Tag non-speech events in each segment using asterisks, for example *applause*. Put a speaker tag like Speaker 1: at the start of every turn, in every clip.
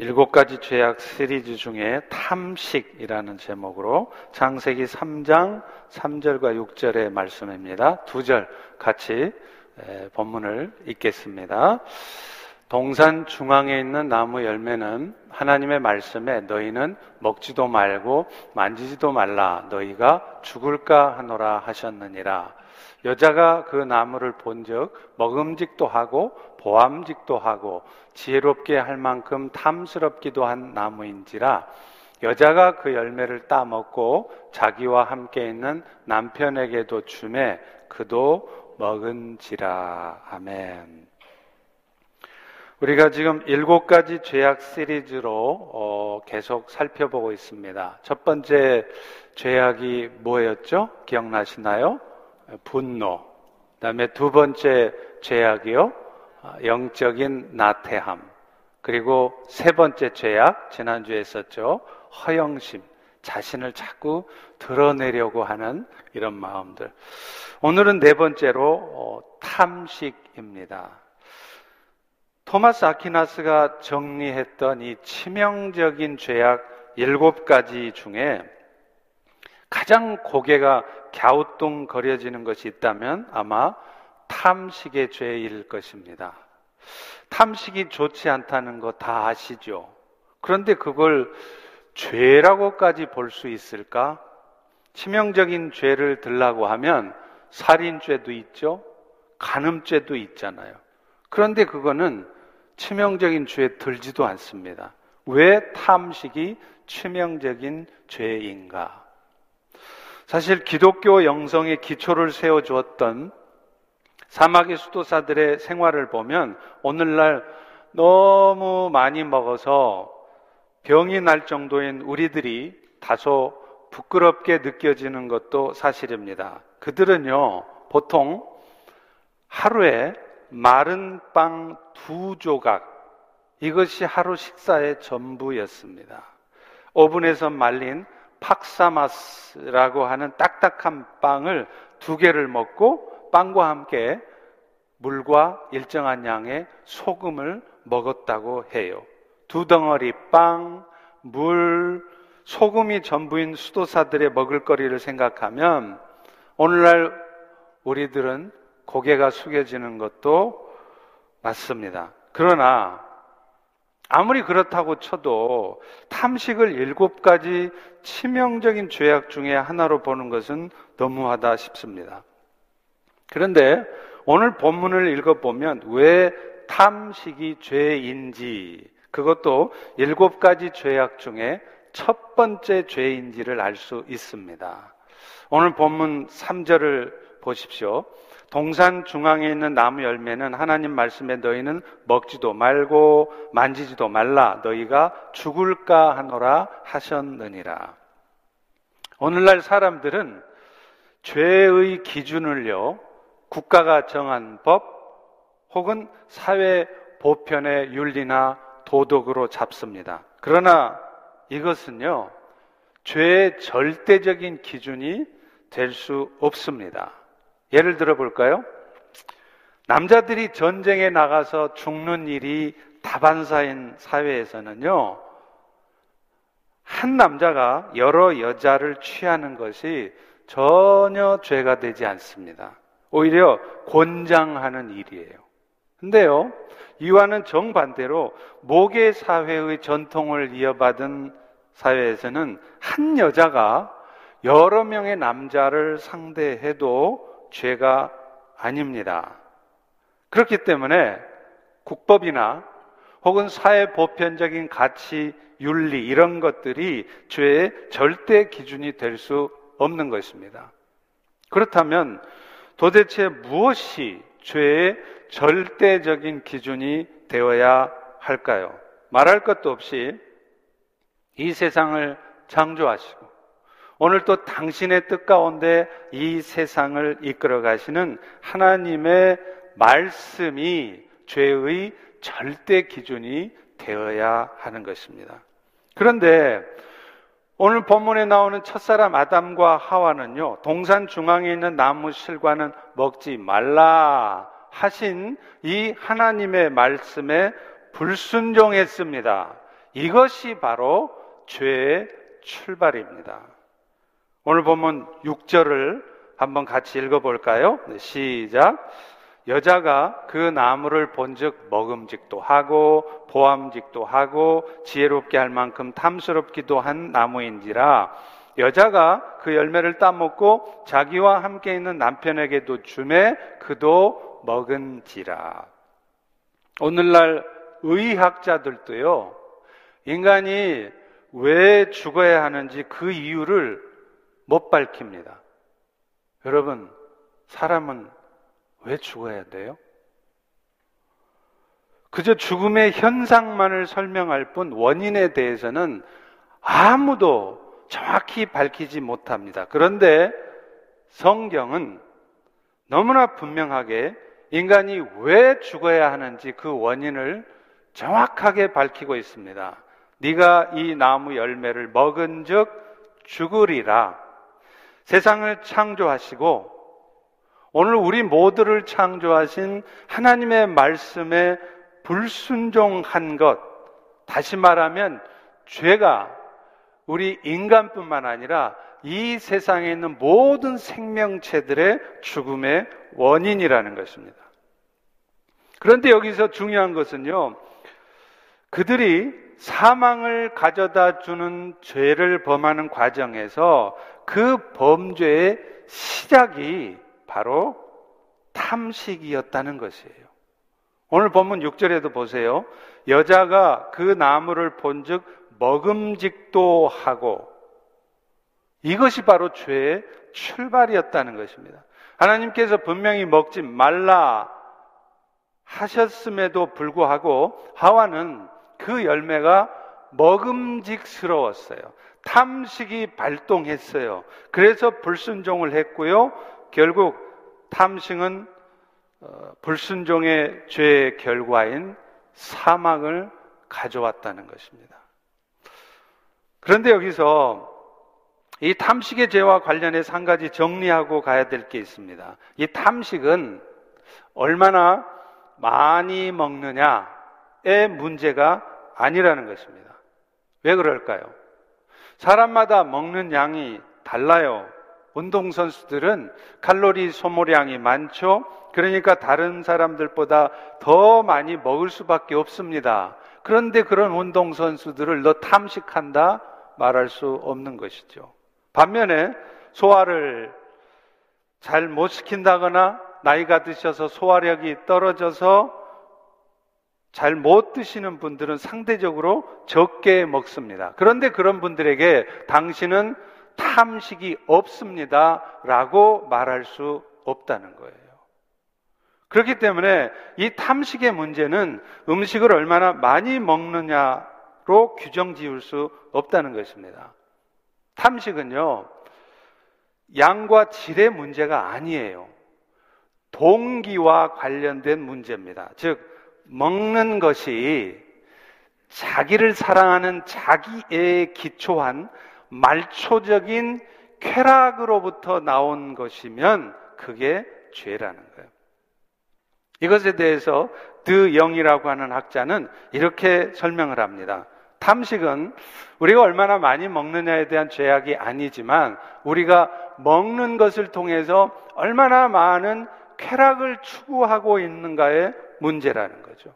Speaker 1: 일곱 가지 죄악 시리즈 중에 탐식이라는 제목으로 창세기 3장 3절과 6절의 말씀입니다. 두 절 같이 본문을 읽겠습니다. 동산 중앙에 있는 나무 열매는 하나님의 말씀에 너희는 먹지도 말고 만지지도 말라 너희가 죽을까 하노라 하셨느니라. 여자가 그 나무를 본즉 먹음직도 하고 보암직도 하고 지혜롭게 할 만큼 탐스럽기도 한 나무인지라 여자가 그 열매를 따 먹고 자기와 함께 있는 남편에게도 주매 그도 먹은지라 아멘. 우리가 지금 일곱 가지 죄악 시리즈로 어, 계속 살펴보고 있습니다. 첫 번째 죄악이 뭐였죠? 기억나시나요? 분노. 그다음에 두 번째 죄악이요. 아, 영적인 나태함. 그리고 세 번째 죄악 지난주에 했었죠. 허영심. 자신을 자꾸 드러내려고 하는 이런 마음들. 오늘은 네 번째로 어, 탐식입니다. 토마스 아키나스가 정리했던 이 치명적인 죄악 일곱 가지 중에 가장 고개가 갸우뚱거려지는 것이 있다면 아마 탐식의 죄일 것입니다. 탐식이 좋지 않다는 거 다 아시죠? 그런데 그걸 죄라고까지 볼 수 있을까? 치명적인 죄를 들라고 하면 살인죄도 있죠? 간음죄도 있잖아요. 그런데 그거는 치명적인 죄에 들지도 않습니다. 왜 탐식이 치명적인 죄인가? 사실 기독교 영성의 기초를 세워 주었던 사막의 수도사들의 생활을 보면 오늘날 너무 많이 먹어서 병이 날 정도인 우리들이 다소 부끄럽게 느껴지는 것도 사실입니다. 그들은요, 보통 하루에 마른 빵 두 조각, 이것이 하루 식사의 전부였습니다. 오븐에서 말린 팍사마스라고 하는 딱딱한 빵을 두 개를 먹고 빵과 함께 물과 일정한 양의 소금을 먹었다고 해요. 두 덩어리 빵, 물, 소금이 전부인 수도사들의 먹을거리를 생각하면 오늘날 우리들은 고개가 숙여지는 것도 맞습니다. 그러나 아무리 그렇다고 쳐도 탐식을 일곱 가지 치명적인 죄악 중에 하나로 보는 것은 너무하다 싶습니다. 그런데 오늘 본문을 읽어보면 왜 탐식이 죄인지 그것도 일곱 가지 죄악 중에 첫 번째 죄인지를 알 수 있습니다. 오늘 본문 3절을 보십시오. 동산 중앙에 있는 나무 열매는 하나님 말씀에 너희는 먹지도 말고 만지지도 말라 너희가 죽을까 하노라 하셨느니라. 오늘날 사람들은 죄의 기준을요 국가가 정한 법 혹은 사회 보편의 윤리나 도덕으로 잡습니다. 그러나 이것은요 죄의 절대적인 기준이 될 수 없습니다. 예를 들어 볼까요? 남자들이 전쟁에 나가서 죽는 일이 다반사인 사회에서는요, 한 남자가 여러 여자를 취하는 것이 전혀 죄가 되지 않습니다. 오히려 권장하는 일이에요. 근데요, 이와는 정반대로 모계 사회의 전통을 이어받은 사회에서는 한 여자가 여러 명의 남자를 상대해도 죄가 아닙니다. 그렇기 때문에 국법이나 혹은 사회 보편적인 가치, 윤리 이런 것들이 죄의 절대 기준이 될 수 없는 것입니다. 그렇다면 도대체 무엇이 죄의 절대적인 기준이 되어야 할까요? 말할 것도 없이 이 세상을 창조하시고 오늘 또 당신의 뜻 가운데 이 세상을 이끌어 가시는 하나님의 말씀이 죄의 절대 기준이 되어야 하는 것입니다. 그런데 오늘 본문에 나오는 첫사람 아담과 하와는요, 동산 중앙에 있는 나무 실과는 먹지 말라 하신 이 하나님의 말씀에 불순종했습니다. 이것이 바로 죄의 출발입니다. 오늘 보면 6절을 한번 같이 읽어볼까요? 네, 시작. 여자가 그 나무를 본즉 먹음직도 하고 보암직도 하고 지혜롭게 할 만큼 탐스럽기도 한 나무인지라 여자가 그 열매를 따먹고 자기와 함께 있는 남편에게도 주매 그도 먹은지라. 오늘날 의학자들도요, 인간이 왜 죽어야 하는지 그 이유를 못 밝힙니다. 여러분, 사람은 왜 죽어야 돼요? 그저 죽음의 현상만을 설명할 뿐 원인에 대해서는 아무도 정확히 밝히지 못합니다. 그런데 성경은 너무나 분명하게 인간이 왜 죽어야 하는지 그 원인을 정확하게 밝히고 있습니다. 네가 이 나무 열매를 먹은즉 죽으리라. 세상을 창조하시고 오늘 우리 모두를 창조하신 하나님의 말씀에 불순종한 것, 다시 말하면 죄가 우리 인간뿐만 아니라 이 세상에 있는 모든 생명체들의 죽음의 원인이라는 것입니다. 그런데 여기서 중요한 것은요, 그들이 사망을 가져다 주는 죄를 범하는 과정에서 그 범죄의 시작이 바로 탐식이었다는 것이에요. 오늘 본문 6절에도 보세요. 여자가 그 나무를 본즉 먹음직도 하고 이것이 바로 죄의 출발이었다는 것입니다. 하나님께서 분명히 먹지 말라 하셨음에도 불구하고 하와는 그 열매가 먹음직스러웠어요. 탐식이 발동했어요. 그래서 불순종을 했고요. 결국 탐식은 어, 불순종의 죄의 결과인 사망을 가져왔다는 것입니다. 그런데 여기서 이 탐식의 죄와 관련해서 한 가지 정리하고 가야 될 게 있습니다. 이 탐식은 얼마나 많이 먹느냐의 문제가 아니라는 것입니다. 왜 그럴까요? 사람마다 먹는 양이 달라요. 운동선수들은 칼로리 소모량이 많죠? 그러니까 다른 사람들보다 더 많이 먹을 수밖에 없습니다. 그런데 그런 운동선수들을 너 탐식한다? 말할 수 없는 것이죠. 반면에 소화를 잘 못 시킨다거나 나이가 드셔서 소화력이 떨어져서 잘 못 드시는 분들은 상대적으로 적게 먹습니다. 그런데 그런 분들에게 당신은 탐식이 없습니다. 라고 말할 수 없다는 거예요. 그렇기 때문에 이 탐식의 문제는 음식을 얼마나 많이 먹느냐로 규정 지을 수 없다는 것입니다. 탐식은요, 양과 질의 문제가 아니에요. 동기와 관련된 문제입니다. 즉, 먹는 것이 자기를 사랑하는 자기에 기초한 말초적인 쾌락으로부터 나온 것이면 그게 죄라는 거예요. 이것에 대해서 드 영이라고 하는 학자는 이렇게 설명을 합니다. 탐식은 우리가 얼마나 많이 먹느냐에 대한 죄악이 아니지만 우리가 먹는 것을 통해서 얼마나 많은 쾌락을 추구하고 있는가의 문제라는 거죠.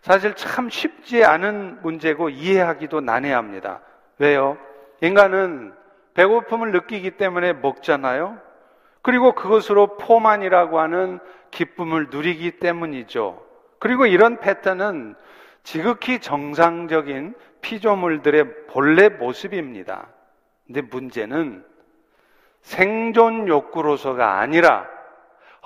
Speaker 1: 사실 참 쉽지 않은 문제고 이해하기도 난해합니다. 왜요? 인간은 배고픔을 느끼기 때문에 먹잖아요. 그리고 그것으로 포만이라고 하는 기쁨을 누리기 때문이죠. 그리고 이런 패턴은 지극히 정상적인 피조물들의 본래 모습입니다. 근데 문제는 생존 욕구로서가 아니라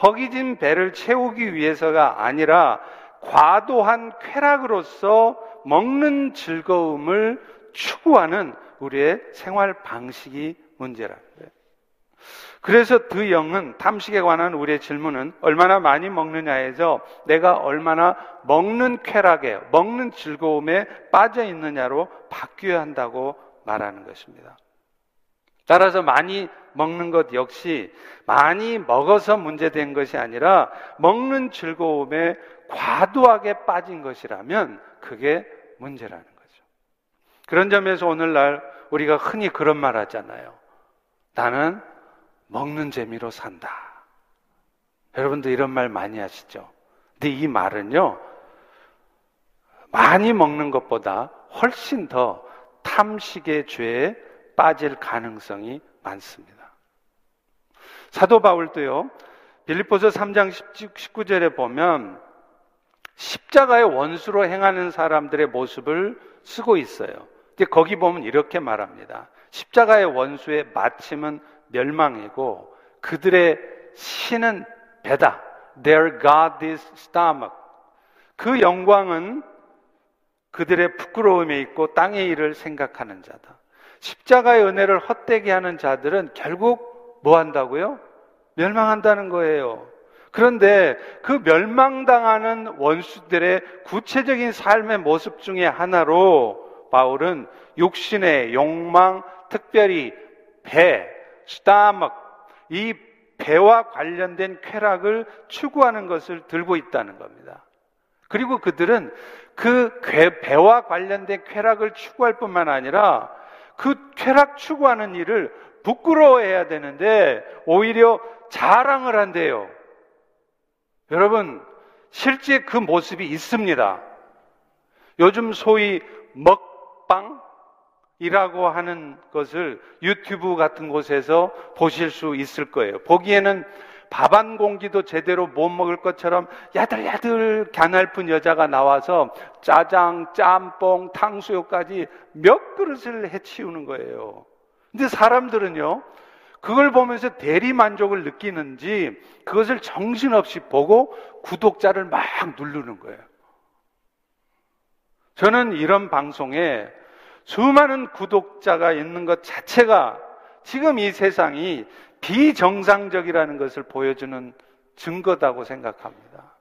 Speaker 1: 허기진 배를 채우기 위해서가 아니라 과도한 쾌락으로서 먹는 즐거움을 추구하는 우리의 생활 방식이 문제라는 거예요. 그래서 그 영은 탐식에 관한 우리의 질문은 얼마나 많이 먹느냐에서 내가 얼마나 먹는 쾌락에, 먹는 즐거움에 빠져 있느냐로 바뀌어야 한다고 말하는 것입니다. 따라서 많이 먹는 것 역시 많이 먹어서 문제된 것이 아니라 먹는 즐거움에 과도하게 빠진 것이라면 그게 문제라는 거죠. 그런 점에서 오늘날 우리가 흔히 그런 말 하잖아요. 나는 먹는 재미로 산다. 여러분들 이런 말 많이 하시죠? 근데 이 말은요, 많이 먹는 것보다 훨씬 더 탐식의 죄에 빠질 가능성이 많습니다. 사도 바울도요, 빌립보서 3장 19절에 보면 십자가의 원수로 행하는 사람들의 모습을 쓰고 있어요. 거기 보면 이렇게 말합니다. 십자가의 원수의 마침은 멸망이고 그들의 신은 배다. Their God is stomach. 그 영광은 그들의 부끄러움에 있고 땅의 일을 생각하는 자다. 십자가의 은혜를 헛되게 하는 자들은 결국 뭐 한다고요? 멸망한다는 거예요. 그런데 그 멸망당하는 원수들의 구체적인 삶의 모습 중에 하나로 바울은 육신의 욕망, 특별히 배, 스타먹, 이 배와 관련된 쾌락을 추구하는 것을 들고 있다는 겁니다. 그리고 그들은 그 배와 관련된 쾌락을 추구할 뿐만 아니라 그 쾌락 추구하는 일을 부끄러워해야 되는데 오히려 자랑을 한대요. 여러분, 실제 그 모습이 있습니다. 요즘 소위 먹방이라고 하는 것을 유튜브 같은 곳에서 보실 수 있을 거예요. 보기에는 밥 한 공기도 제대로 못 먹을 것처럼 야들야들 가날픈 여자가 나와서 짜장, 짬뽕, 탕수육까지 몇 그릇을 해치우는 거예요. 근데 사람들은요, 그걸 보면서 대리 만족을 느끼는지 그것을 정신없이 보고 구독자를 막 누르는 거예요. 저는 이런 방송에 수많은 구독자가 있는 것 자체가 지금 이 세상이 비정상적이라는 것을 보여주는 증거다고 생각합니다.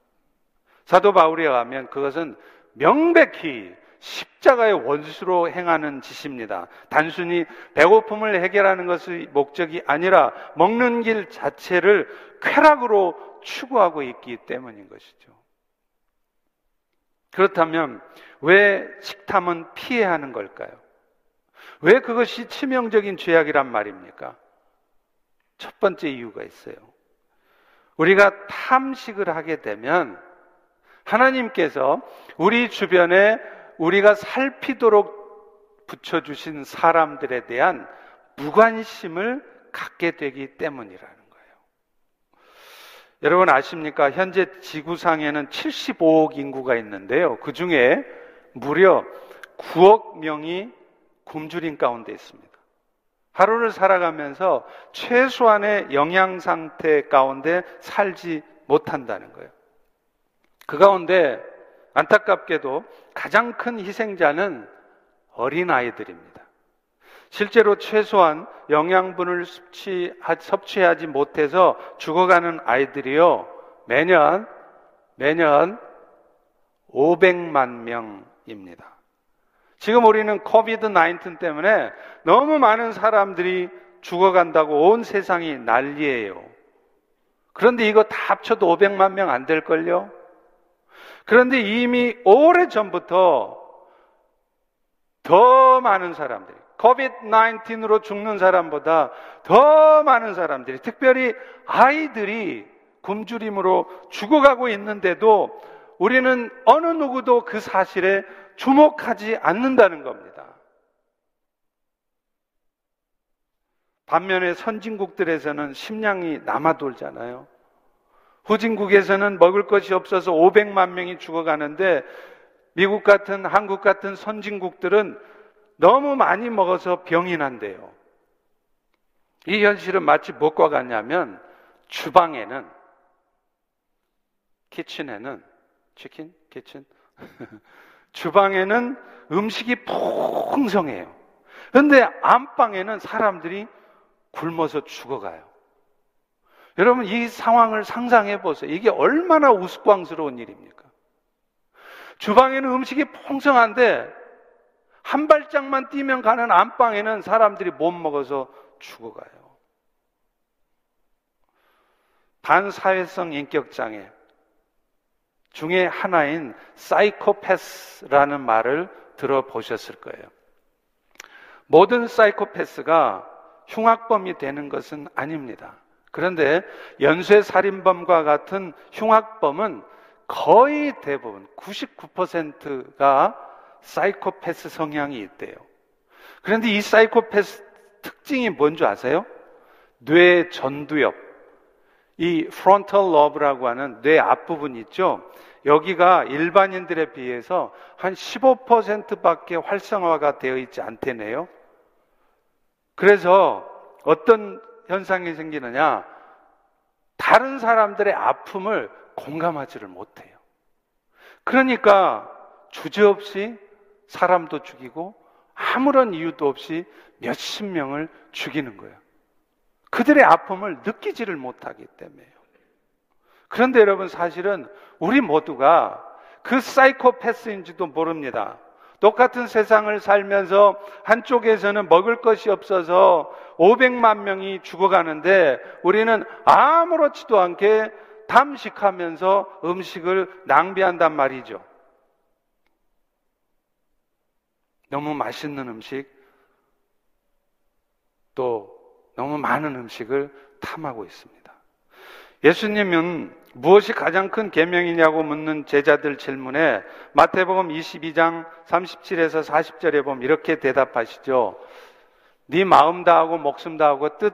Speaker 1: 사도 바울에 의하면 그것은 명백히 십자가의 원수로 행하는 짓입니다. 단순히 배고픔을 해결하는 것이 목적이 아니라 먹는 길 자체를 쾌락으로 추구하고 있기 때문인 것이죠. 그렇다면 왜 식탐은 피해야 하는 걸까요? 왜 그것이 치명적인 죄악이란 말입니까? 첫 번째 이유가 있어요. 우리가 탐식을 하게 되면 하나님께서 우리 주변에 우리가 살피도록 붙여주신 사람들에 대한 무관심을 갖게 되기 때문이라는 거예요. 여러분 아십니까? 현재 지구상에는 75억 인구가 있는데요. 그 중에 무려 9억 명이 굶주림 가운데 있습니다. 하루를 살아가면서 최소한의 영양 상태 가운데 살지 못한다는 거예요. 그 가운데 안타깝게도 가장 큰 희생자는 어린아이들입니다. 실제로 최소한 영양분을 섭취하 지 못해서 죽어가는 아이들이요, 매년, 매년 500만 명입니다. 지금 우리는 코비드 19 때문에 너무 많은 사람들이 죽어간다고 온 세상이 난리예요. 그런데 이거 다 합쳐도 500만 명 안 될걸요? 그런데 이미 오래 전부터 더 많은 사람들이, COVID-19으로 죽는 사람보다 더 많은 사람들이, 특별히 아이들이 굶주림으로 죽어가고 있는데도 우리는 어느 누구도 그 사실에 주목하지 않는다는 겁니다. 반면에 선진국들에서는 식량이 남아돌잖아요. 후진국에서는 먹을 것이 없어서 500만 명이 죽어가는데 미국 같은 한국 같은 선진국들은 너무 많이 먹어서 병이 난대요. 이 현실은 마치 무엇과 같냐면 주방에는 키친에는 치킨 키친 *laughs* 주방에는 음식이 풍성해요. 그런데 안방에는 사람들이 굶어서 죽어가요. 여러분 이 상황을 상상해 보세요. 이게 얼마나 우스꽝스러운 일입니까? 주방에는 음식이 풍성한데 한 발짝만 뛰면 가는 안방에는 사람들이 못 먹어서 죽어가요. 반사회성 인격장애 중에 하나인 사이코패스라는 말을 들어보셨을 거예요. 모든 사이코패스가 흉악범이 되는 것은 아닙니다. 그런데 연쇄 살인범과 같은 흉악범은 거의 대부분 99%가 사이코패스 성향이 있대요. 그런데 이 사이코패스 특징이 뭔지 아세요? 뇌 전두엽. 이 frontal lobe라고 하는 뇌 앞부분 있죠? 여기가 일반인들에 비해서 한 15%밖에 활성화가 되어 있지 않대네요. 그래서 어떤 현상이 생기느냐? 다른 사람들의 아픔을 공감하지를 못해요. 그러니까 주저없이 사람도 죽이고 아무런 이유도 없이 몇십 명을 죽이는 거예요. 그들의 아픔을 느끼지를 못하기 때문에요. 그런데 여러분 사실은 우리 모두가 그 사이코패스인지도 모릅니다. 똑같은 세상을 살면서 한쪽에서는 먹을 것이 없어서 500만 명이 죽어가는데 우리는 아무렇지도 않게 담식하면서 음식을 낭비한단 말이죠. 너무 맛있는 음식, 또 너무 많은 음식을 탐하고 있습니다. 예수님은 무엇이 가장 큰 계명이냐고 묻는 제자들 질문에 마태복음 22장 37에서 40절에 보면 이렇게 대답하시죠. 네 마음 다하고 목숨 다하고 뜻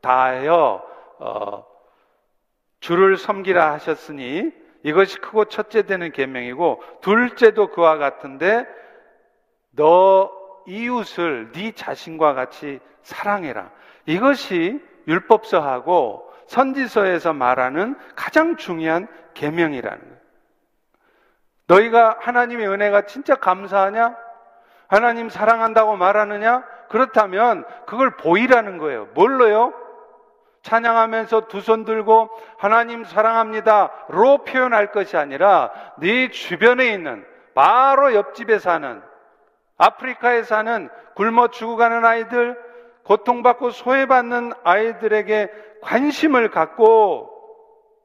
Speaker 1: 다하여 어, 주를 섬기라 하셨으니 이것이 크고 첫째 되는 계명이고 둘째도 그와 같은데 너 이웃을 네 자신과 같이 사랑해라. 이것이 율법서하고 선지서에서 말하는 가장 중요한 계명이라는 거예요. 너희가 하나님의 은혜가 진짜 감사하냐? 하나님 사랑한다고 말하느냐? 그렇다면 그걸 보이라는 거예요. 뭘로요? 찬양하면서 두 손 들고 하나님 사랑합니다로 표현할 것이 아니라 네 주변에 있는 바로 옆집에 사는 아프리카에 사는 굶어 죽어가는 아이들, 고통받고 소외받는 아이들에게 관심을 갖고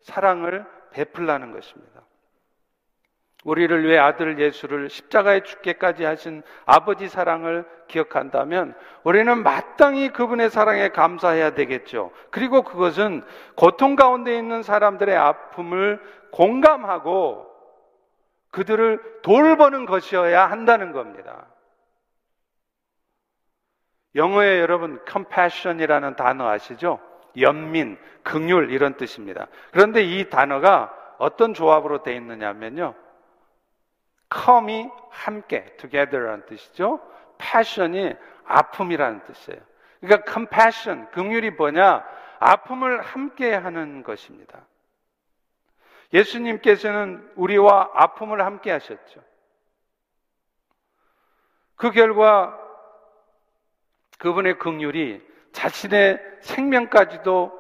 Speaker 1: 사랑을 베풀라는 것입니다. 우리를 위해 아들 예수를 십자가에 죽게까지 하신 아버지 사랑을 기억한다면 우리는 마땅히 그분의 사랑에 감사해야 되겠죠. 그리고 그것은 고통 가운데 있는 사람들의 아픔을 공감하고 그들을 돌보는 것이어야 한다는 겁니다. 영어에 여러분 compassion이라는 단어 아시죠? 연민, 긍휼 이런 뜻입니다. 그런데 이 단어가 어떤 조합으로 되어 있느냐면요. come이 함께, together라는 뜻이죠. passion이 아픔이라는 뜻이에요. 그러니까 compassion, 긍휼이 뭐냐? 아픔을 함께 하는 것입니다. 예수님께서는 우리와 아픔을 함께 하셨죠. 그 결과 그분의 긍휼이 자신의 생명까지도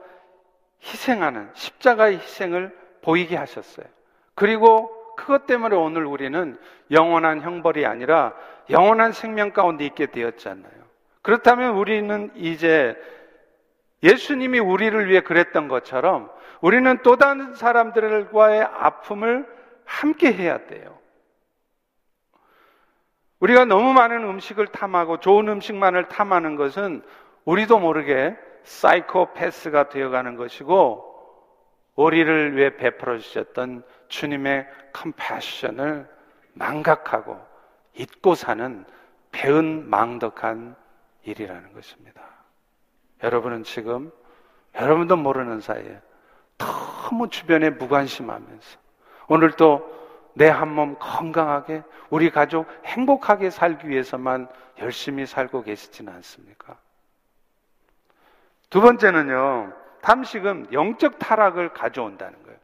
Speaker 1: 희생하는 십자가의 희생을 보이게 하셨어요. 그리고 그것 때문에 오늘 우리는 영원한 형벌이 아니라 영원한 생명 가운데 있게 되었잖아요. 그렇다면 우리는 이제 예수님이 우리를 위해 그랬던 것처럼 우리는 또 다른 사람들과의 아픔을 함께 해야 돼요. 우리가 너무 많은 음식을 탐하고 좋은 음식만을 탐하는 것은 우리도 모르게 사이코패스가 되어가는 것이고 우리를 위해 베풀어 주셨던 주님의 컴패션을 망각하고 잊고 사는 배은 망덕한 일이라는 것입니다. 여러분은 지금 여러분도 모르는 사이에 너무 주변에 무관심하면서 오늘도 내 한 몸 건강하게 우리 가족 행복하게 살기 위해서만 열심히 살고 계시지는 않습니까? 두 번째는요, 탐식은 영적 타락을 가져온다는 거예요.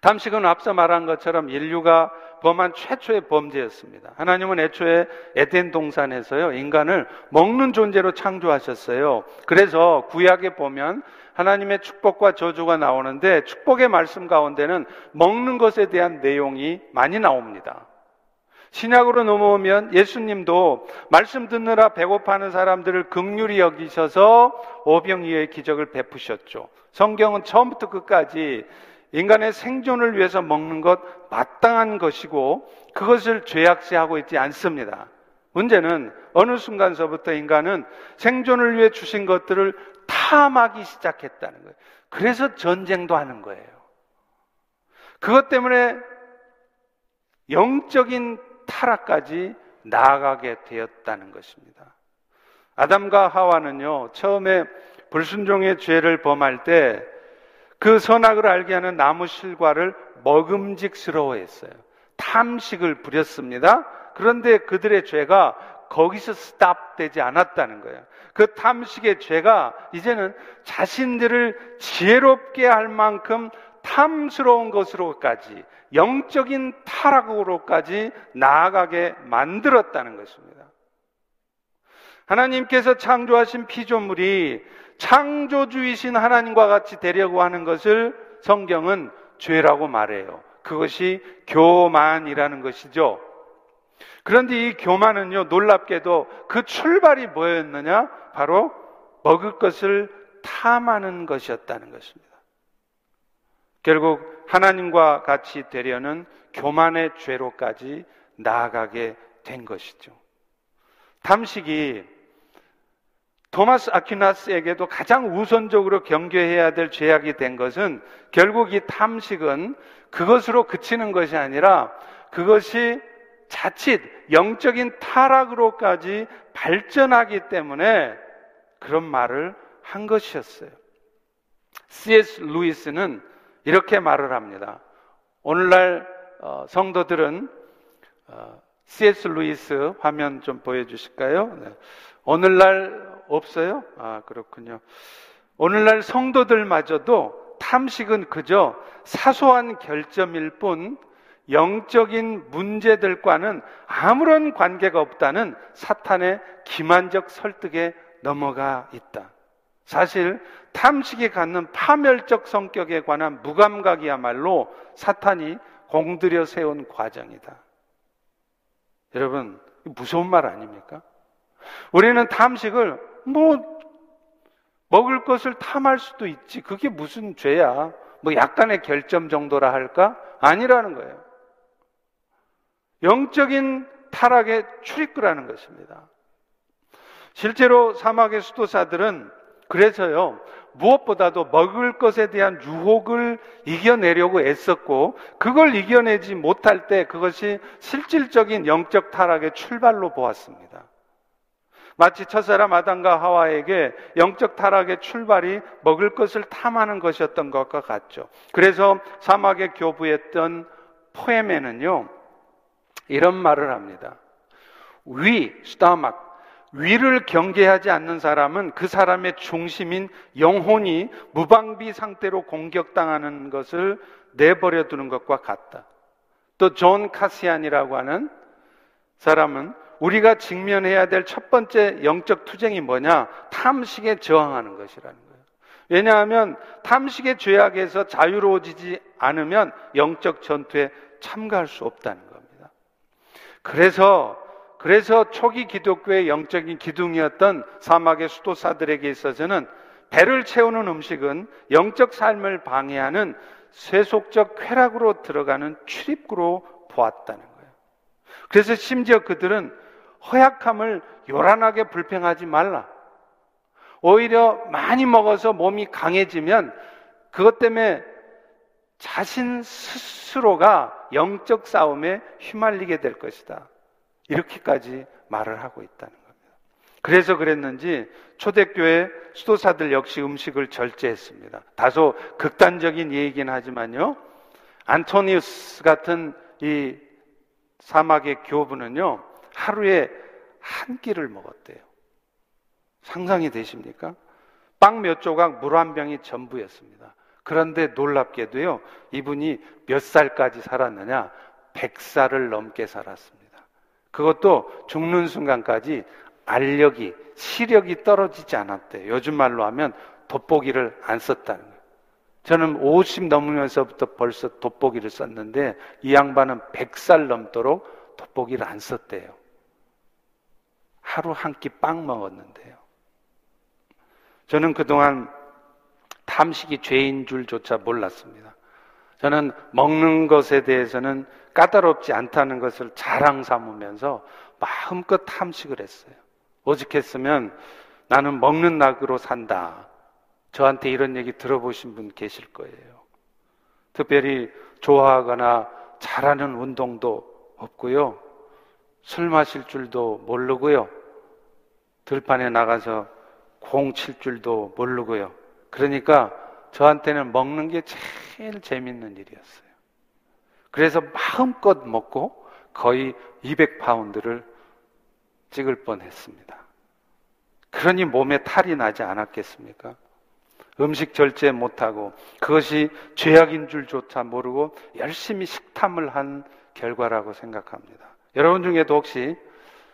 Speaker 1: 탐식은 앞서 말한 것처럼 인류가 범한 최초의 범죄였습니다. 하나님은 애초에 에덴 동산에서요, 인간을 먹는 존재로 창조하셨어요. 그래서 구약에 보면 하나님의 축복과 저주가 나오는데 축복의 말씀 가운데는 먹는 것에 대한 내용이 많이 나옵니다. 신약으로 넘어오면 예수님도 말씀 듣느라 배고파하는 사람들을 극률히 여기셔서 오병이어의 기적을 베푸셨죠. 성경은 처음부터 끝까지 인간의 생존을 위해서 먹는 것 마땅한 것이고 그것을 죄악시하고 있지 않습니다. 문제는 어느 순간서부터 인간은 생존을 위해 주신 것들을 탐하기 시작했다는 거예요. 그래서 전쟁도 하는 거예요. 그것 때문에 영적인 타락까지 나아가게 되었다는 것입니다. 아담과 하와는요, 처음에 불순종의 죄를 범할 때 그 선악을 알게 하는 나무 실과를 먹음직스러워 했어요. 탐식을 부렸습니다. 그런데 그들의 죄가 거기서 스탑 되지 않았다는 거예요. 그 탐식의 죄가 이제는 자신들을 지혜롭게 할 만큼 탐스러운 것으로까지 영적인 타락으로까지 나아가게 만들었다는 것입니다. 하나님께서 창조하신 피조물이 창조주이신 하나님과 같이 되려고 하는 것을 성경은 죄라고 말해요. 그것이 교만이라는 것이죠. 그런데 이 교만은요, 놀랍게도 그 출발이 뭐였느냐? 바로 먹을 것을 탐하는 것이었다는 것입니다. 결국 하나님과 같이 되려는 교만의 죄로까지 나아가게 된 것이죠. 탐식이 토마스 아퀴나스에게도 가장 우선적으로 경계해야 될 죄악이 된 것은 결국 이 탐식은 그것으로 그치는 것이 아니라 그것이 자칫 영적인 타락으로까지 발전하기 때문에 그런 말을 한 것이었어요. C.S. 루이스는 이렇게 말을 합니다. 오늘날 어, 성도들은 어, C.S. 루이스 화면 좀 보여주실까요? 네. 오늘날 없어요? 아, 그렇군요. 오늘날 성도들마저도 탐식은 그저 사소한 결점일 뿐 영적인 문제들과는 아무런 관계가 없다는 사탄의 기만적 설득에 넘어가 있다. 사실 탐식이 갖는 파멸적 성격에 관한 무감각이야말로 사탄이 공들여 세운 과정이다. 여러분, 무서운 말 아닙니까? 우리는 탐식을 뭐 먹을 것을 탐할 수도 있지. 그게 무슨 죄야? 뭐 약간의 결점 정도라 할까? 아니라는 거예요. 영적인 타락의 출입구라는 것입니다. 실제로 사막의 수도사들은 그래서요, 무엇보다도 먹을 것에 대한 유혹을 이겨내려고 애썼고, 그걸 이겨내지 못할 때 그것이 실질적인 영적 타락의 출발로 보았습니다. 마치 첫사람 아담과 하와에게 영적 타락의 출발이 먹을 것을 탐하는 것이었던 것과 같죠. 그래서 사막의 교부였던 포에멘은요, 이런 말을 합니다. 위, stomach, 위를 경계하지 않는 사람은 그 사람의 중심인 영혼이 무방비 상태로 공격당하는 것을 내버려 두는 것과 같다. 또 존 카시안이라고 하는 사람은 우리가 직면해야 될 첫 번째 영적 투쟁이 뭐냐? 탐식에 저항하는 것이라는 거예요. 왜냐하면 탐식의 죄악에서 자유로워지지 않으면 영적 전투에 참가할 수 없다는 겁니다. 그래서 그래서 초기 기독교의 영적인 기둥이었던 사막의 수도사들에게 있어서는 배를 채우는 음식은 영적 삶을 방해하는 세속적 쾌락으로 들어가는 출입구로 보았다는 거예요. 그래서 심지어 그들은 허약함을 요란하게 불평하지 말라. 오히려 많이 먹어서 몸이 강해지면 그것 때문에 자신 스스로가 영적 싸움에 휘말리게 될 것이다. 이렇게까지 말을 하고 있다는 겁니다. 그래서 그랬는지 초대교회 수도사들 역시 음식을 절제했습니다. 다소 극단적인 얘기긴 하지만요. 안토니우스 같은 이 사막의 교부는요. 하루에 한 끼를 먹었대요. 상상이 되십니까? 빵 몇 조각, 물 한 병이 전부였습니다. 그런데 놀랍게도요, 이분이 몇 살까지 살았느냐? 100살을 넘게 살았습니다. 그것도 죽는 순간까지 알력이, 시력이 떨어지지 않았대요. 요즘 말로 하면 돋보기를 안 썼다는 거예요. 저는 50 넘으면서부터 벌써 돋보기를 썼는데 이 양반은 100살 넘도록 돋보기를 안 썼대요. 하루 한 끼 빵 먹었는데요. 저는 그동안 탐식이 죄인 줄조차 몰랐습니다. 저는 먹는 것에 대해서는 까다롭지 않다는 것을 자랑 삼으면서 마음껏 탐식을 했어요. 오직했으면 나는 먹는 낙으로 산다. 저한테 이런 얘기 들어보신 분 계실 거예요. 특별히 좋아하거나 잘하는 운동도 없고요. 술 마실 줄도 모르고요. 들판에 나가서 공 칠 줄도 모르고요. 그러니까 저한테는 먹는 게 제일 재밌는 일이었어요. 그래서 마음껏 먹고 거의 200파운드를 찍을 뻔 했습니다. 그러니 몸에 탈이 나지 않았겠습니까? 음식 절제 못하고 그것이 죄악인 줄조차 모르고 열심히 식탐을 한 결과라고 생각합니다. 여러분 중에도 혹시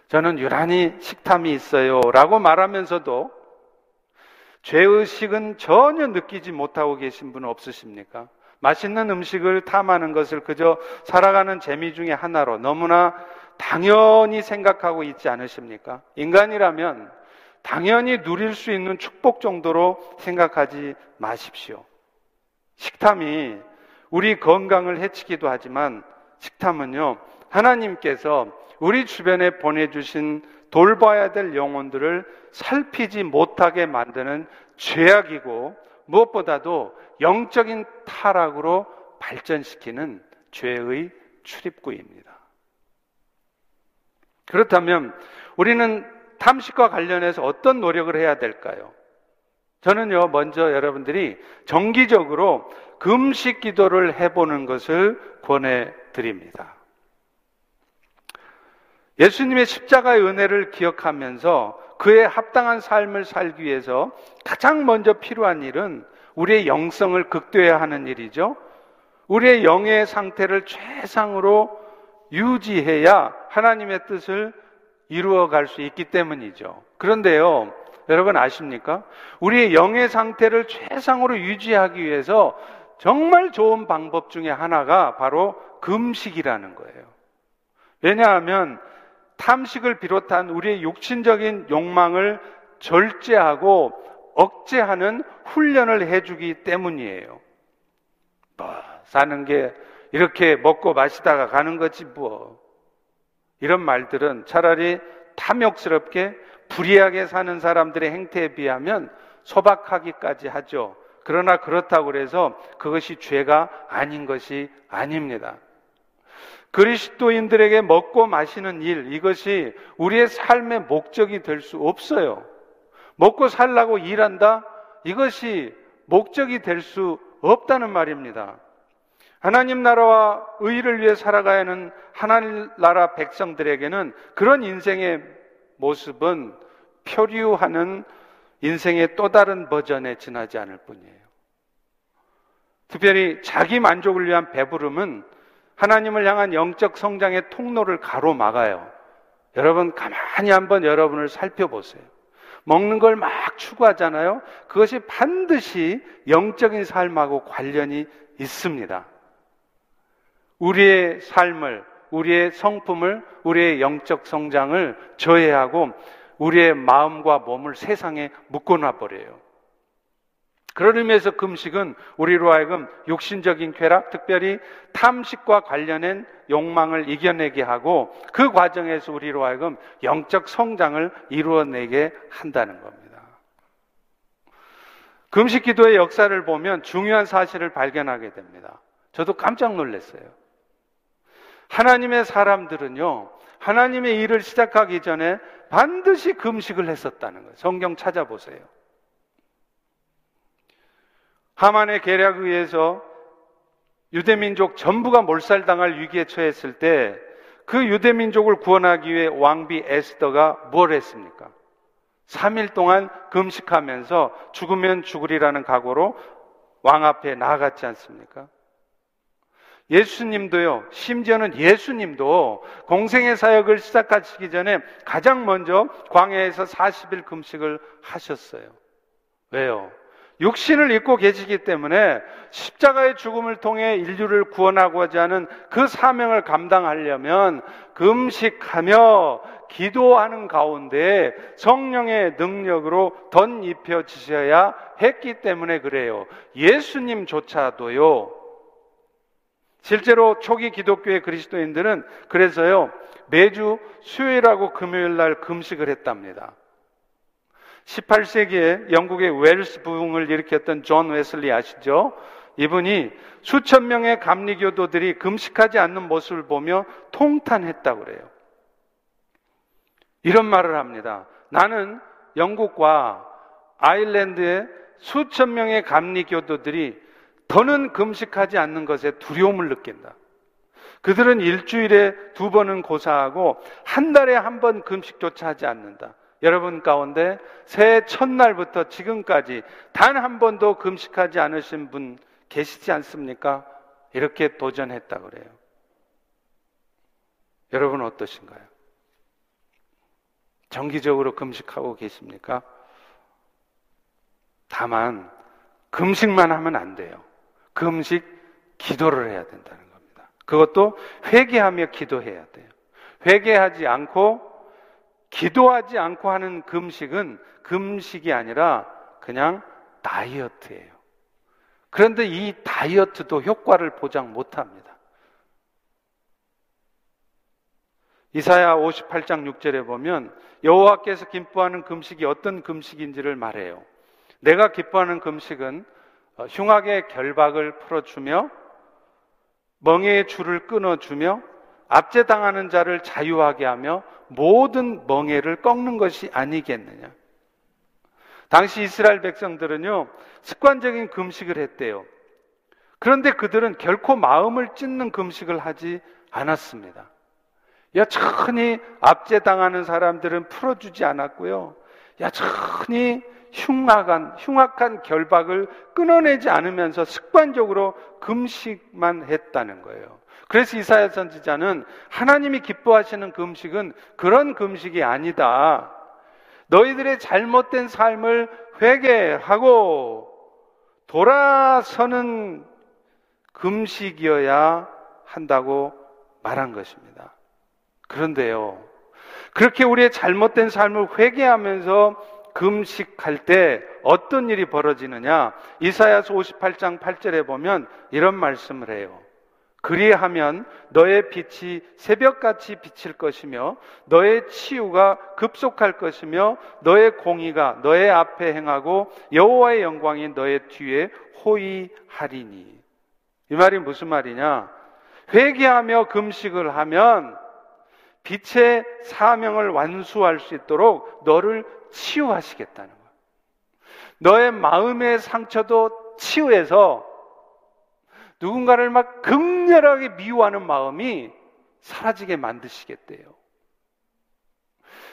Speaker 1: 저는 유난히 식탐이 있어요 라고 말하면서도 죄의식은 전혀 느끼지 못하고 계신 분 없으십니까? 맛있는 음식을 탐하는 것을 그저 살아가는 재미 중에 하나로 너무나 당연히 생각하고 있지 않으십니까? 인간이라면 당연히 누릴 수 있는 축복 정도로 생각하지 마십시오. 식탐이 우리 건강을 해치기도 하지만 식탐은요, 하나님께서 우리 주변에 보내주신 돌봐야 될 영혼들을 살피지 못하게 만드는 죄악이고 무엇보다도 영적인 타락으로 발전시키는 죄의 출입구입니다. 그렇다면 우리는 탐식과 관련해서 어떤 노력을 해야 될까요? 저는요, 먼저 여러분들이 정기적으로 금식 기도를 해보는 것을 권해 드립니다. 예수님의 십자가의 은혜를 기억하면서 그에 합당한 삶을 살기 위해서 가장 먼저 필요한 일은 우리의 영성을 극대화하는 일이죠. 우리의 영의 상태를 최상으로 유지해야 하나님의 뜻을 이루어 갈 수 있기 때문이죠. 그런데요, 여러분 아십니까? 우리의 영의 상태를 최상으로 유지하기 위해서 정말 좋은 방법 중에 하나가 바로 금식이라는 거예요. 왜냐하면 탐식을 비롯한 우리의 육신적인 욕망을 절제하고 억제하는 훈련을 해주기 때문이에요. 뭐, 사는 게 이렇게 먹고 마시다가 가는 거지 뭐. 이런 말들은 차라리 탐욕스럽게 불이하게 사는 사람들의 행태에 비하면 소박하기까지 하죠. 그러나 그렇다고 해서 그것이 죄가 아닌 것이 아닙니다. 그리스도인들에게 먹고 마시는 일, 이것이 우리의 삶의 목적이 될 수 없어요. 먹고 살라고 일한다? 이것이 목적이 될 수 없다는 말입니다. 하나님 나라와 의를 위해 살아가야 하는 하나님 나라 백성들에게는 그런 인생의 모습은 표류하는 인생의 또 다른 버전에 지나지 않을 뿐이에요. 특별히 자기 만족을 위한 배부름은 하나님을 향한 영적 성장의 통로를 가로막아요. 여러분, 가만히 한번 여러분을 살펴보세요. 먹는 걸 막 추구하잖아요. 그것이 반드시 영적인 삶하고 관련이 있습니다. 우리의 삶을, 우리의 성품을, 우리의 영적 성장을 저해하고 우리의 마음과 몸을 세상에 묶어놔 버려요. 그런 의미에서 금식은 우리로 하여금 육신적인 쾌락, 특별히 탐식과 관련된 욕망을 이겨내게 하고 그 과정에서 우리로 하여금 영적 성장을 이루어내게 한다는 겁니다. 금식 기도의 역사를 보면 중요한 사실을 발견하게 됩니다. 저도 깜짝 놀랐어요. 하나님의 사람들은요, 하나님의 일을 시작하기 전에 반드시 금식을 했었다는 거예요. 성경 찾아보세요. 하만의 계략에 의해서 유대민족 전부가 몰살당할 위기에 처했을 때 그 유대민족을 구원하기 위해 왕비 에스더가 뭘 했습니까? 3일 동안 금식하면서 죽으면 죽으리라는 각오로 왕 앞에 나아갔지 않습니까? 예수님도요, 심지어는 예수님도 공생의 사역을 시작하시기 전에 가장 먼저 광야에서 40일 금식을 하셨어요. 왜요? 육신을 입고 계시기 때문에 십자가의 죽음을 통해 인류를 구원하고자 하는 그 사명을 감당하려면 금식하며 기도하는 가운데 성령의 능력으로 덧입혀지셔야 했기 때문에 그래요. 예수님조차도요, 실제로 초기 기독교의 그리스도인들은 그래서요, 매주 수요일하고 금요일 날 금식을 했답니다. 18세기에 영국의 웰스 부흥을 일으켰던 존 웨슬리 아시죠? 이분이 수천 명의 감리교도들이 금식하지 않는 모습을 보며 통탄했다고 그래요. 이런 말을 합니다. 나는 영국과 아일랜드의 수천 명의 감리교도들이 더는 금식하지 않는 것에 두려움을 느낀다. 그들은 일주일에 두 번은 고사하고 한 달에 한 번 금식조차 하지 않는다. 여러분 가운데 새해 첫날부터 지금까지 단 한 번도 금식하지 않으신 분 계시지 않습니까? 이렇게 도전했다 그래요. 여러분 어떠신가요? 정기적으로 금식하고 계십니까? 다만 금식만 하면 안 돼요. 금식 기도를 해야 된다는 겁니다. 그것도 회개하며 기도해야 돼요. 회개하지 않고 기도하지 않고 하는 금식은 금식이 아니라 그냥 다이어트예요. 그런데 이 다이어트도 효과를 보장 못 합니다. 이사야 58장 6절에 보면 여호와께서 기뻐하는 금식이 어떤 금식인지를 말해요. 내가 기뻐하는 금식은 어, 흉악의 결박을 풀어주며 멍에의 줄을 끊어주며 압제당하는 자를 자유하게 하며 모든 멍에를 꺾는 것이 아니겠느냐. 당시 이스라엘 백성들은요, 습관적인 금식을 했대요. 그런데 그들은 결코 마음을 찢는 금식을 하지 않았습니다. 여천히 압제당하는 사람들은 풀어주지 않았고요. 여천히 흉악한, 흉악한 결박을 끊어내지 않으면서 습관적으로 금식만 했다는 거예요. 그래서 이사야 선지자는 하나님이 기뻐하시는 금식은 그런 금식이 아니다. 너희들의 잘못된 삶을 회개하고 돌아서는 금식이어야 한다고 말한 것입니다. 그런데요, 그렇게 우리의 잘못된 삶을 회개하면서 금식할 때 어떤 일이 벌어지느냐? 이사야서 58장 8절에 보면 이런 말씀을 해요. 그리하면 너의 빛이 새벽같이 비칠 것이며 너의 치유가 급속할 것이며 너의 공의가 너의 앞에 행하고 여호와의 영광이 너의 뒤에 호의하리니. 이 말이 무슨 말이냐? 회개하며 금식을 하면 빛의 사명을 완수할 수 있도록 너를 치유하시겠다는 거예요. 너의 마음의 상처도 치유해서 누군가를 막 극렬하게 미워하는 마음이 사라지게 만드시겠대요.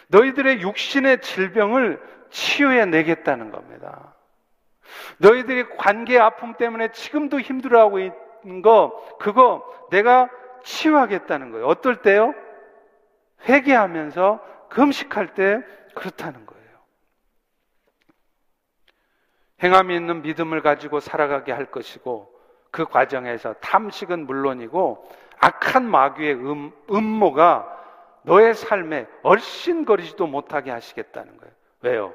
Speaker 1: 너희들의 육신의 질병을 치유해 내겠다는 겁니다. 너희들이 관계 아픔 때문에 지금도 힘들어하고 있는 거, 그거 내가 치유하겠다는 거예요. 어떨 때요? 회개하면서 금식할 때 그렇다는 거예요. 행함이 있는 믿음을 가지고 살아가게 할 것이고 그 과정에서 탐식은 물론이고 악한 마귀의 음, 음모가 너의 삶에 얼씬거리지도 못하게 하시겠다는 거예요. 왜요?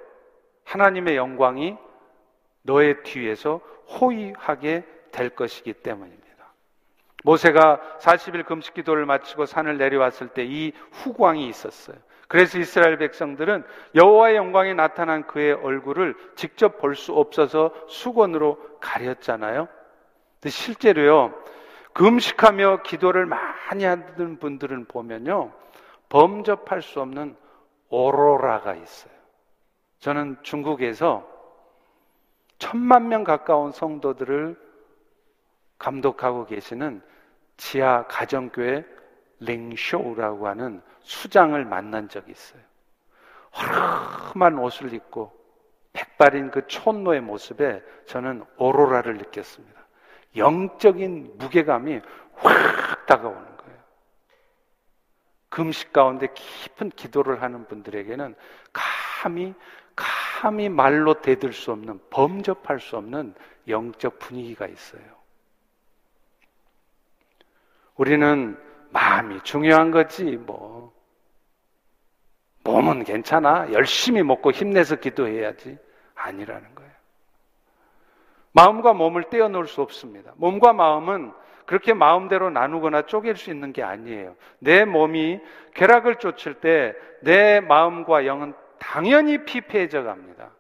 Speaker 1: 하나님의 영광이 너의 뒤에서 호위하게 될 것이기 때문입니다. 모세가 40일 금식 기도를 마치고 산을 내려왔을 때 이 후광이 있었어요. 그래서 이스라엘 백성들은 여호와의 영광이 나타난 그의 얼굴을 직접 볼 수 없어서 수건으로 가렸잖아요. 근데 실제로요, 금식하며 기도를 많이 하는 분들은 보면요, 범접할 수 없는 오로라가 있어요. 저는 중국에서 천만 명 가까운 성도들을 감독하고 계시는 지하 가정교회 랭쇼라고 하는 수장을 만난 적이 있어요. 허름한 옷을 입고 백발인 그 촌노의 모습에 저는 오로라를 느꼈습니다. 영적인 무게감이 확 다가오는 거예요. 금식 가운데 깊은 기도를 하는 분들에게는 감히, 감히 말로 대들 수 없는, 범접할 수 없는 영적 분위기가 있어요. 우리는 마음이 중요한 거지, 뭐. 몸은 괜찮아. 열심히 먹고 힘내서 기도해야지. 아니라는 거예요. 마음과 몸을 떼어놓을 수 없습니다. 몸과 마음은 그렇게 마음대로 나누거나 쪼갤 수 있는 게 아니에요. 내 몸이 쾌락을 쫓을 때 내 마음과 영은 당연히 피폐해져 갑니다.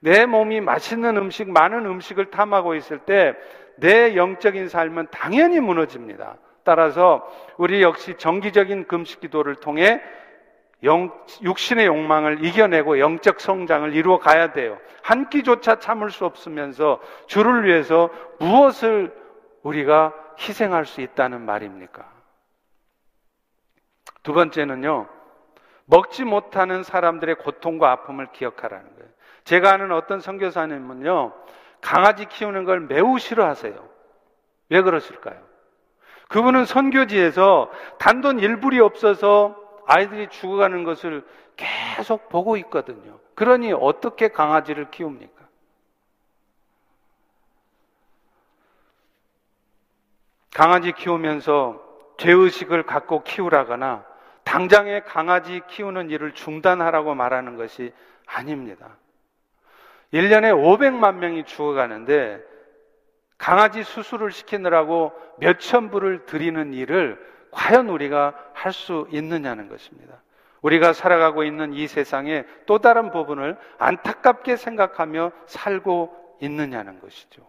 Speaker 1: 내 몸이 맛있는 음식, 많은 음식을 탐하고 있을 때 내 영적인 삶은 당연히 무너집니다. 따라서 우리 역시 정기적인 금식 기도를 통해 영, 육신의 욕망을 이겨내고 영적 성장을 이루어 가야 돼요. 한 끼조차 참을 수 없으면서 주를 위해서 무엇을 우리가 희생할 수 있다는 말입니까? 두 번째는요, 먹지 못하는 사람들의 고통과 아픔을 기억하라는 거예요. 제가 아는 어떤 선교사님은요, 강아지 키우는 걸 매우 싫어하세요. 왜 그러실까요? 그분은 선교지에서 단돈 일불이 없어서 아이들이 죽어가는 것을 계속 보고 있거든요. 그러니 어떻게 강아지를 키웁니까? 강아지 키우면서 죄의식을 갖고 키우라거나 당장에 강아지 키우는 일을 중단하라고 말하는 것이 아닙니다. 1년에 500만 명이 죽어가는데 강아지 수술을 시키느라고 몇천 불을 들이는 일을 과연 우리가 할 수 있느냐는 것입니다. 우리가 살아가고 있는 이 세상의 또 다른 부분을 안타깝게 생각하며 살고 있느냐는 것이죠.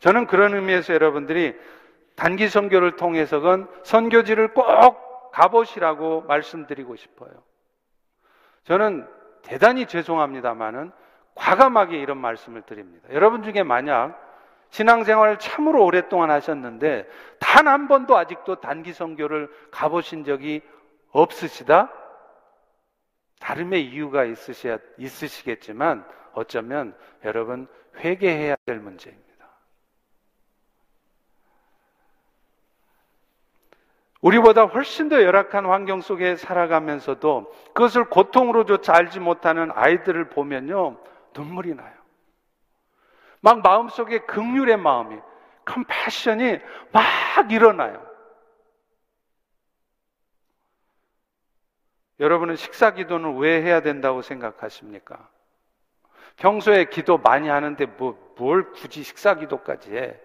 Speaker 1: 저는 그런 의미에서 여러분들이 단기 선교를 통해서건 선교지를 꼭 가보시라고 말씀드리고 싶어요. 저는 대단히 죄송합니다만은 과감하게 이런 말씀을 드립니다. 여러분 중에 만약 신앙생활을 참으로 오랫동안 하셨는데 단 한 번도 아직도 단기 선교를 가보신 적이 없으시다? 다름의 이유가 있으셔야, 있으시겠지만 어쩌면 여러분 회개해야 될 문제입니다. 우리보다 훨씬 더 열악한 환경 속에 살아가면서도 그것을 고통으로조차 알지 못하는 아이들을 보면요, 눈물이 나요. 막 마음속에 극률의 마음이, 컴패션이 막 일어나요. 여러분은 식사 기도는 왜 해야 된다고 생각하십니까? 평소에 기도 많이 하는데 뭐, 뭘 굳이 식사 기도까지 해?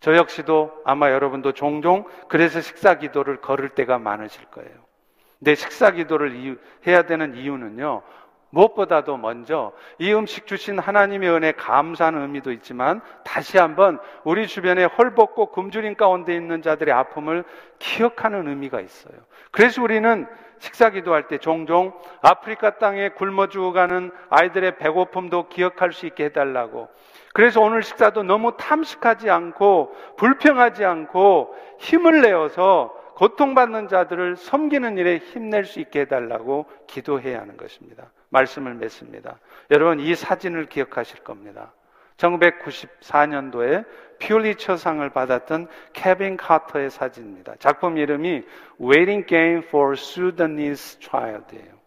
Speaker 1: 저 역시도 아마 여러분도 종종 그래서 식사 기도를 걸을 때가 많으실 거예요. 근데 식사 기도를 해야 되는 이유는요, 무엇보다도 먼저 이 음식 주신 하나님의 은혜 감사하는 의미도 있지만 다시 한번 우리 주변에 헐벗고 굶주린 가운데 있는 자들의 아픔을 기억하는 의미가 있어요. 그래서 우리는 식사 기도할 때 종종 아프리카 땅에 굶어 죽어가는 아이들의 배고픔도 기억할 수 있게 해달라고. 그래서 오늘 식사도 너무 탐식하지 않고 불평하지 않고 힘을 내어서 고통받는 자들을 섬기는 일에 힘낼 수 있게 해달라고 기도해야 하는 것입니다. 말씀을 맺습니다. 여러분, 이 사진을 기억하실 겁니다. 1994년도에 퓰리처상을 받았던 케빈 카터의 사진입니다. 작품 이름이 Waiting Game for Sudanese Child예요.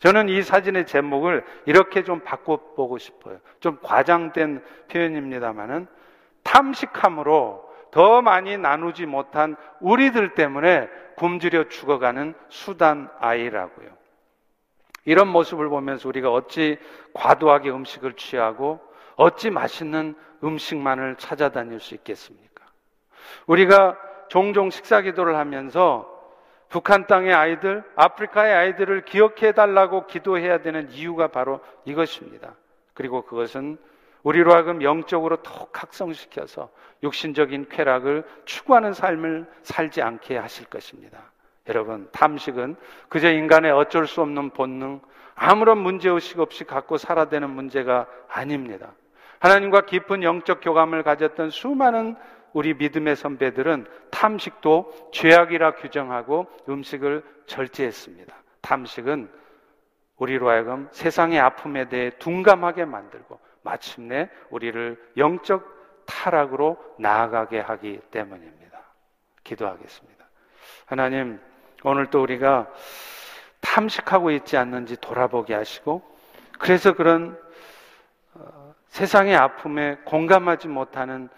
Speaker 1: 저는 이 사진의 제목을 이렇게 좀 바꿔보고 싶어요. 좀 과장된 표현입니다만은 탐식함으로 더 많이 나누지 못한 우리들 때문에 굶주려 죽어가는 수단 아이라고요. 이런 모습을 보면서 우리가 어찌 과도하게 음식을 취하고 어찌 맛있는 음식만을 찾아다닐 수 있겠습니까? 우리가 종종 식사 기도를 하면서 북한 땅의 아이들, 아프리카의 아이들을 기억해 달라고 기도해야 되는 이유가 바로 이것입니다. 그리고 그것은 우리로 하여금 영적으로 더욱 각성시켜서 육신적인 쾌락을 추구하는 삶을 살지 않게 하실 것입니다. 여러분, 탐식은 그저 인간의 어쩔 수 없는 본능, 아무런 문제의식 없이 갖고 살아되는 문제가 아닙니다. 하나님과 깊은 영적 교감을 가졌던 수많은 우리 믿음의 선배들은 탐식도 죄악이라 규정하고 음식을 절제했습니다. 탐식은 우리로 하여금 세상의 아픔에 대해 둔감하게 만들고 마침내 우리를 영적 타락으로 나아가게 하기 때문입니다. 기도하겠습니다. 하나님, 오늘 또 우리가 탐식하고 있지 않는지 돌아보게 하시고 그래서 그런 어, 세상의 아픔에 공감하지 못하는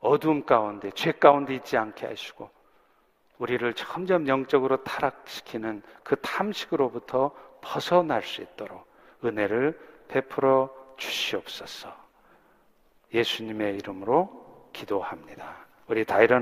Speaker 1: 어두움 가운데 죄 가운데 있지 않게 하시고 우리를 점점 영적으로 타락시키는 그 탐식으로부터 벗어날 수 있도록 은혜를 베풀어 주시옵소서. 예수님의 이름으로 기도합니다. 우리 다 일어나